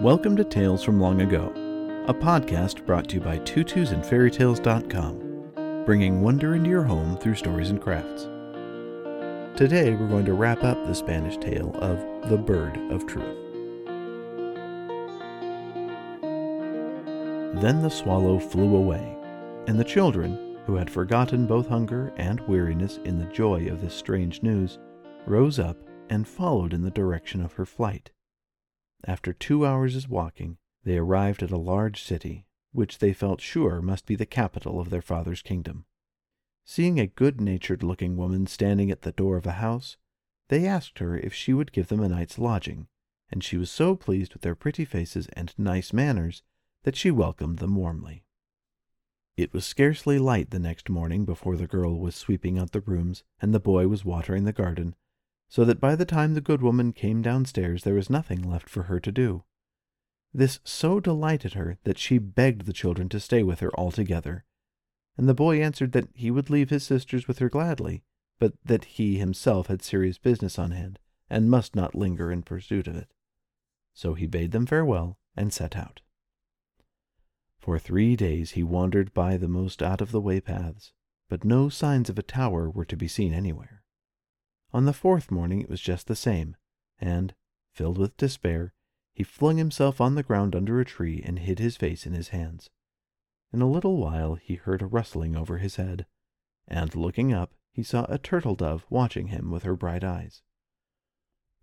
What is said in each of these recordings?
Welcome to Tales from Long Ago, a podcast brought to you by tutusandfairytales.com, bringing wonder into your home through stories and crafts. Today we're going to wrap up the Spanish tale of The Bird of Truth. Then the swallow flew away, and the children, who had forgotten both hunger and weariness in the joy of this strange news, rose up and followed in the direction of her flight. After two hours' walking, they arrived at a large city, which they felt sure must be the capital of their father's kingdom. Seeing a good natured looking woman standing at the door of a house, they asked her if she would give them a night's lodging, and she was so pleased with their pretty faces and nice manners that she welcomed them warmly. It was scarcely light the next morning before the girl was sweeping out the rooms and the boy was watering the garden, so that by the time the good woman came downstairs there was nothing left for her to do. This so delighted her that she begged the children to stay with her altogether, and the boy answered that he would leave his sisters with her gladly, but that he himself had serious business on hand, and must not linger in pursuit of it. So he bade them farewell and set out. For three days he wandered by the most out of the way paths, but no signs of a tower were to be seen anywhere. On the fourth morning it was just the same, and, filled with despair, he flung himself on the ground under a tree and hid his face in his hands. In a little while he heard a rustling over his head, and looking up, he saw a turtle dove watching him with her bright eyes.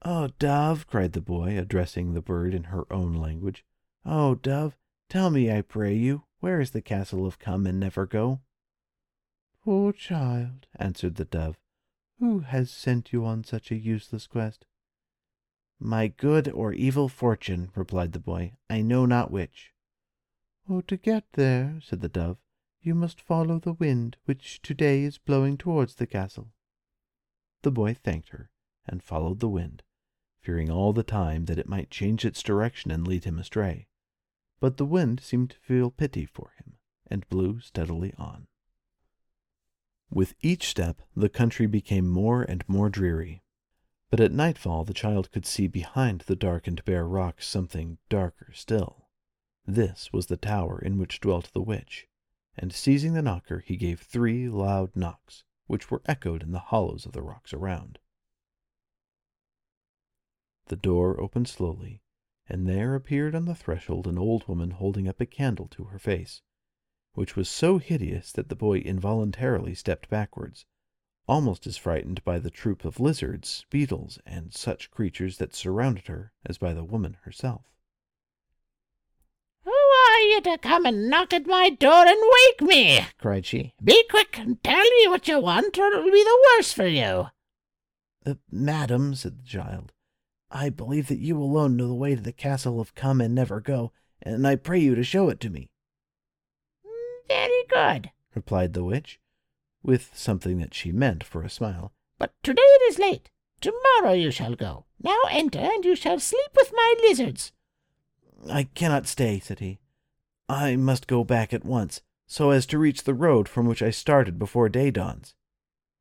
Oh, dove, cried the boy, addressing the bird in her own language. Oh, dove, tell me, I pray you, where is the castle of Come and Never Go? Poor child, answered the dove, who has sent you on such a useless quest? My good or evil fortune, replied the boy. I know not which. Oh, to get there, said the dove, you must follow the wind, which today is blowing towards the castle. The boy thanked her, and followed the wind, fearing all the time that it might change its direction and lead him astray. But the wind seemed to feel pity for him, and blew steadily on. With each step the country became more and more dreary. But at nightfall the child could see behind the dark and bare rocks something darker still. This was the tower in which dwelt the witch, and seizing the knocker he gave three loud knocks, which were echoed in the hollows of the rocks around. The door opened slowly, and there appeared on the threshold an old woman holding up a candle to her face which was so hideous that the boy involuntarily stepped backwards, almost as frightened by the troop of lizards, beetles, and such creatures that surrounded her as by the woman herself. Who are you to come and knock at my door and wake me? cried she. Be quick and tell me what you want, or it will be the worse for you. Uh, madam, said the child, I believe that you alone know the way to the castle of Come and Never Go, and I pray you to show it to me. Very good, replied the witch, with something that she meant for a smile. But today it is late. Tomorrow you shall go. Now enter, and you shall sleep with my lizards. I cannot stay, said he. I must go back at once, so as to reach the road from which I started before day dawns.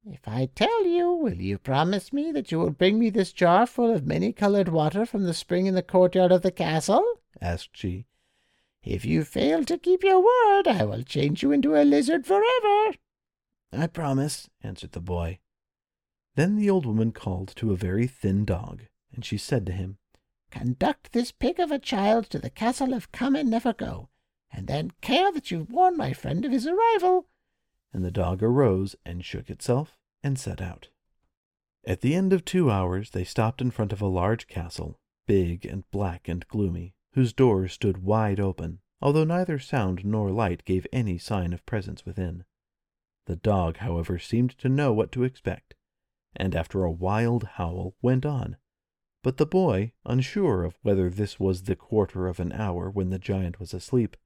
If I tell you, will you promise me that you will bring me this jar full of many-colored water from the spring in the courtyard of the castle? asked she. If you fail to keep your word, I will change you into a lizard forever. I promise, answered the boy. Then the old woman called to a very thin dog, and she said to him, Conduct this pig of a child to the castle of Come and Never Go, and then care that you warn my friend of his arrival. And the dog arose and shook itself and set out. At the end of two hours they stopped in front of a large castle, big and black and gloomy whose doors stood wide open, although neither sound nor light gave any sign of presence within. The dog, however, seemed to know what to expect, and after a wild howl went on. But the boy, unsure of whether this was the quarter of an hour when the giant was asleep,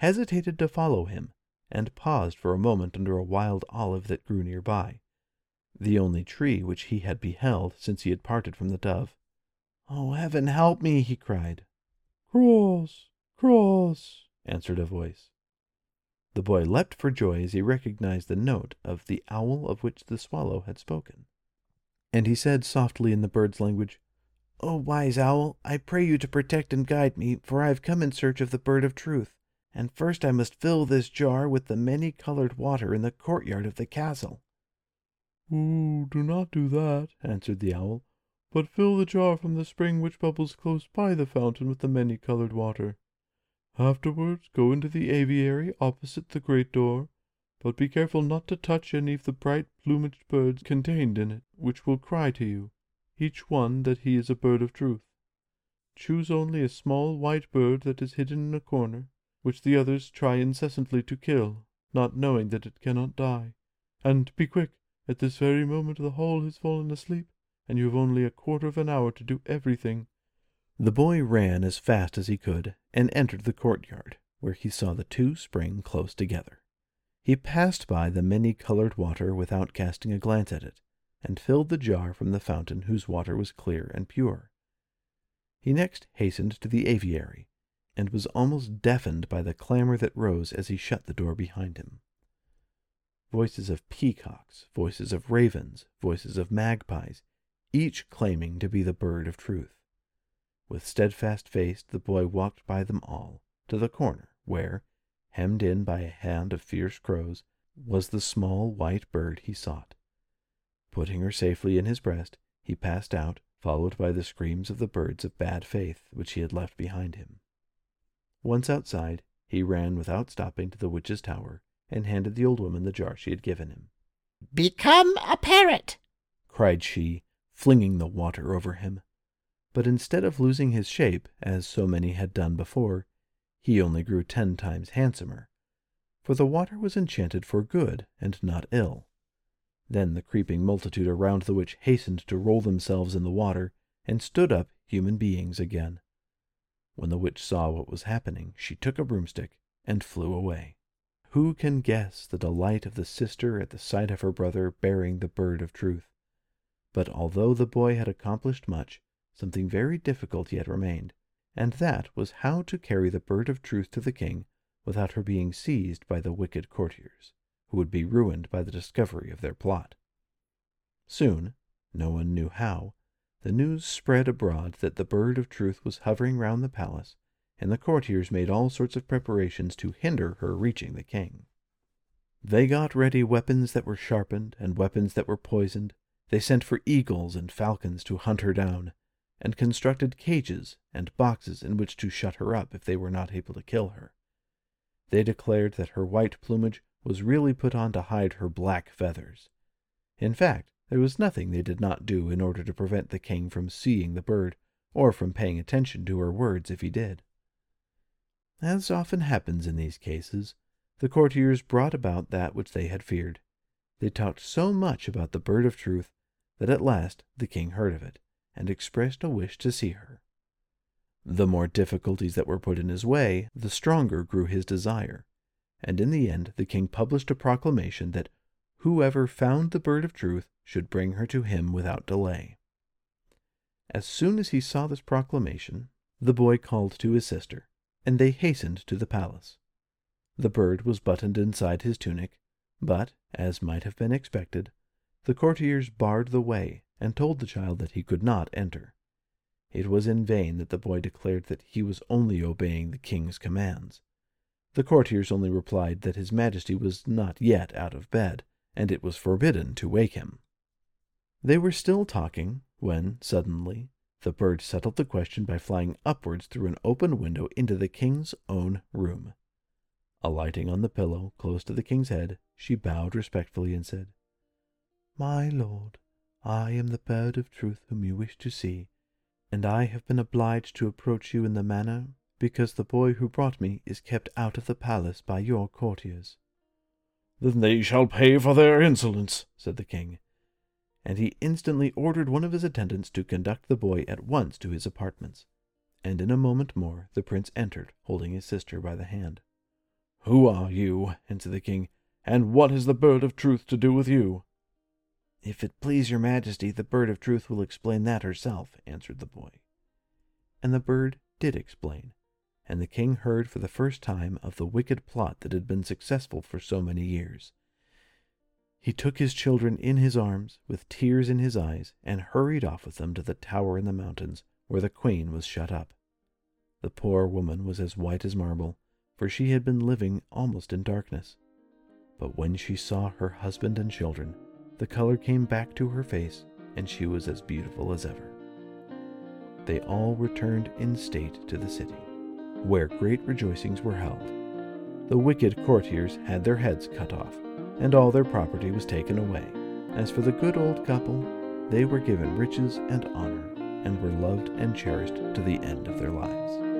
hesitated to follow him, and paused for a moment under a wild olive that grew near by, the only tree which he had beheld since he had parted from the dove. Oh, heaven help me! he cried. Cross, cross, answered a voice. The boy leapt for joy as he recognized the note of the owl of which the swallow had spoken. And he said softly in the bird's language, O wise owl, I pray you to protect and guide me, for I have come in search of the bird of truth. And first I must fill this jar with the many colored water in the courtyard of the castle. Oh, do not do that, answered the owl, but fill the jar from the spring which bubbles close by the fountain with the many colored water. Afterwards go into the aviary opposite the great door, but be careful not to touch any of the bright plumaged birds contained in it, which will cry to you each one that he is a bird of truth. Choose only a small white bird that is hidden in a corner, which the others try incessantly to kill, not knowing that it cannot die. And be quick, at this very moment the whole has fallen asleep, and you have only a quarter of an hour to do everything. The boy ran as fast as he could, and entered the courtyard, where he saw the two spring close together. He passed by the many colored water without casting a glance at it, and filled the jar from the fountain whose water was clear and pure. He next hastened to the aviary, and was almost deafened by the clamor that rose as he shut the door behind him. Voices of peacocks, voices of ravens, voices of magpies, each claiming to be the bird of truth. With steadfast face, the boy walked by them all to the corner where, hemmed in by a hand of fierce crows, was the small white bird he sought. Putting her safely in his breast, he passed out, followed by the screams of the birds of bad faith which he had left behind him. Once outside, he ran without stopping to the witch's tower and handed the old woman the jar she had given him. Become a parrot! cried she, flinging the water over him. But instead of losing his shape, as so many had done before, he only grew ten times handsomer, for the water was enchanted for good and not ill. Then the creeping multitude around the witch hastened to roll themselves in the water, and stood up human beings again. When the witch saw what was happening, she took a broomstick and flew away. Who can guess the delight of the sister at the sight of her brother bearing the bird of truth? But although the boy had accomplished much, something very difficult yet remained, and that was how to carry the bird of truth to the king without her being seized by the wicked courtiers who would be ruined by the discovery of their plot. Soon, no one knew how, the news spread abroad that the bird of truth was hovering round the palace, and the courtiers made all sorts of preparations to hinder her reaching the king. They got ready weapons that were sharpened and weapons that were poisoned. They sent for eagles and falcons to hunt her down, and constructed cages and boxes in which to shut her up if they were not able to kill her. They declared that her white plumage was really put on to hide her black feathers. In fact, there was nothing they did not do in order to prevent the king from seeing the bird, or from paying attention to her words if he did. As often happens in these cases, the courtiers brought about that which they had feared. They talked so much about the bird of truth that at last the king heard of it, and expressed a wish to see her. The more difficulties that were put in his way, the stronger grew his desire, and in the end the king published a proclamation that whoever found the bird of truth should bring her to him without delay. As soon as he saw this proclamation, the boy called to his sister, and they hastened to the palace. The bird was buttoned inside his tunic, but, as might have been expected, the courtiers barred the way and told the child that he could not enter. It was in vain that the boy declared that he was only obeying the king's commands. The courtiers only replied that his majesty was not yet out of bed, and it was forbidden to wake him. They were still talking when, suddenly, the bird settled the question by flying upwards through an open window into the king's own room. Alighting on the pillow close to the king's head, she bowed respectfully and said, My lord, I am the bird of truth whom you wish to see, and I have been obliged to approach you in the manner because the boy who brought me is kept out of the palace by your courtiers. Then they shall pay for their insolence, said the king. And he instantly ordered one of his attendants to conduct the boy at once to his apartments. And in a moment more the prince entered, holding his sister by the hand. Who are you? answered the king, and what has the bird of truth to do with you? If it please your majesty, the bird of truth will explain that herself, answered the boy. And the bird did explain, and the king heard for the first time of the wicked plot that had been successful for so many years. He took his children in his arms, with tears in his eyes, and hurried off with them to the tower in the mountains, where the queen was shut up. The poor woman was as white as marble, for she had been living almost in darkness. But when she saw her husband and children, the color came back to her face, and she was as beautiful as ever. They all returned in state to the city, where great rejoicings were held. The wicked courtiers had their heads cut off, and all their property was taken away. As for the good old couple, they were given riches and honor, and were loved and cherished to the end of their lives.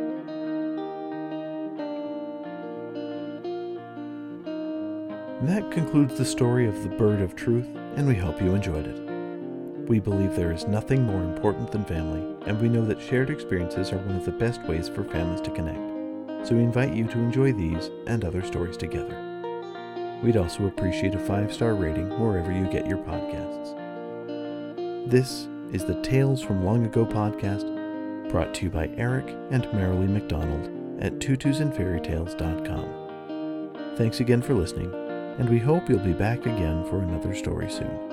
That concludes the story of the Bird of Truth, and we hope you enjoyed it. We believe there is nothing more important than family, and we know that shared experiences are one of the best ways for families to connect. So we invite you to enjoy these and other stories together. We'd also appreciate a five star rating wherever you get your podcasts. This is the Tales from Long Ago podcast, brought to you by Eric and Marilee McDonald at tutusandfairytales.com. Thanks again for listening, and we hope you'll be back again for another story soon.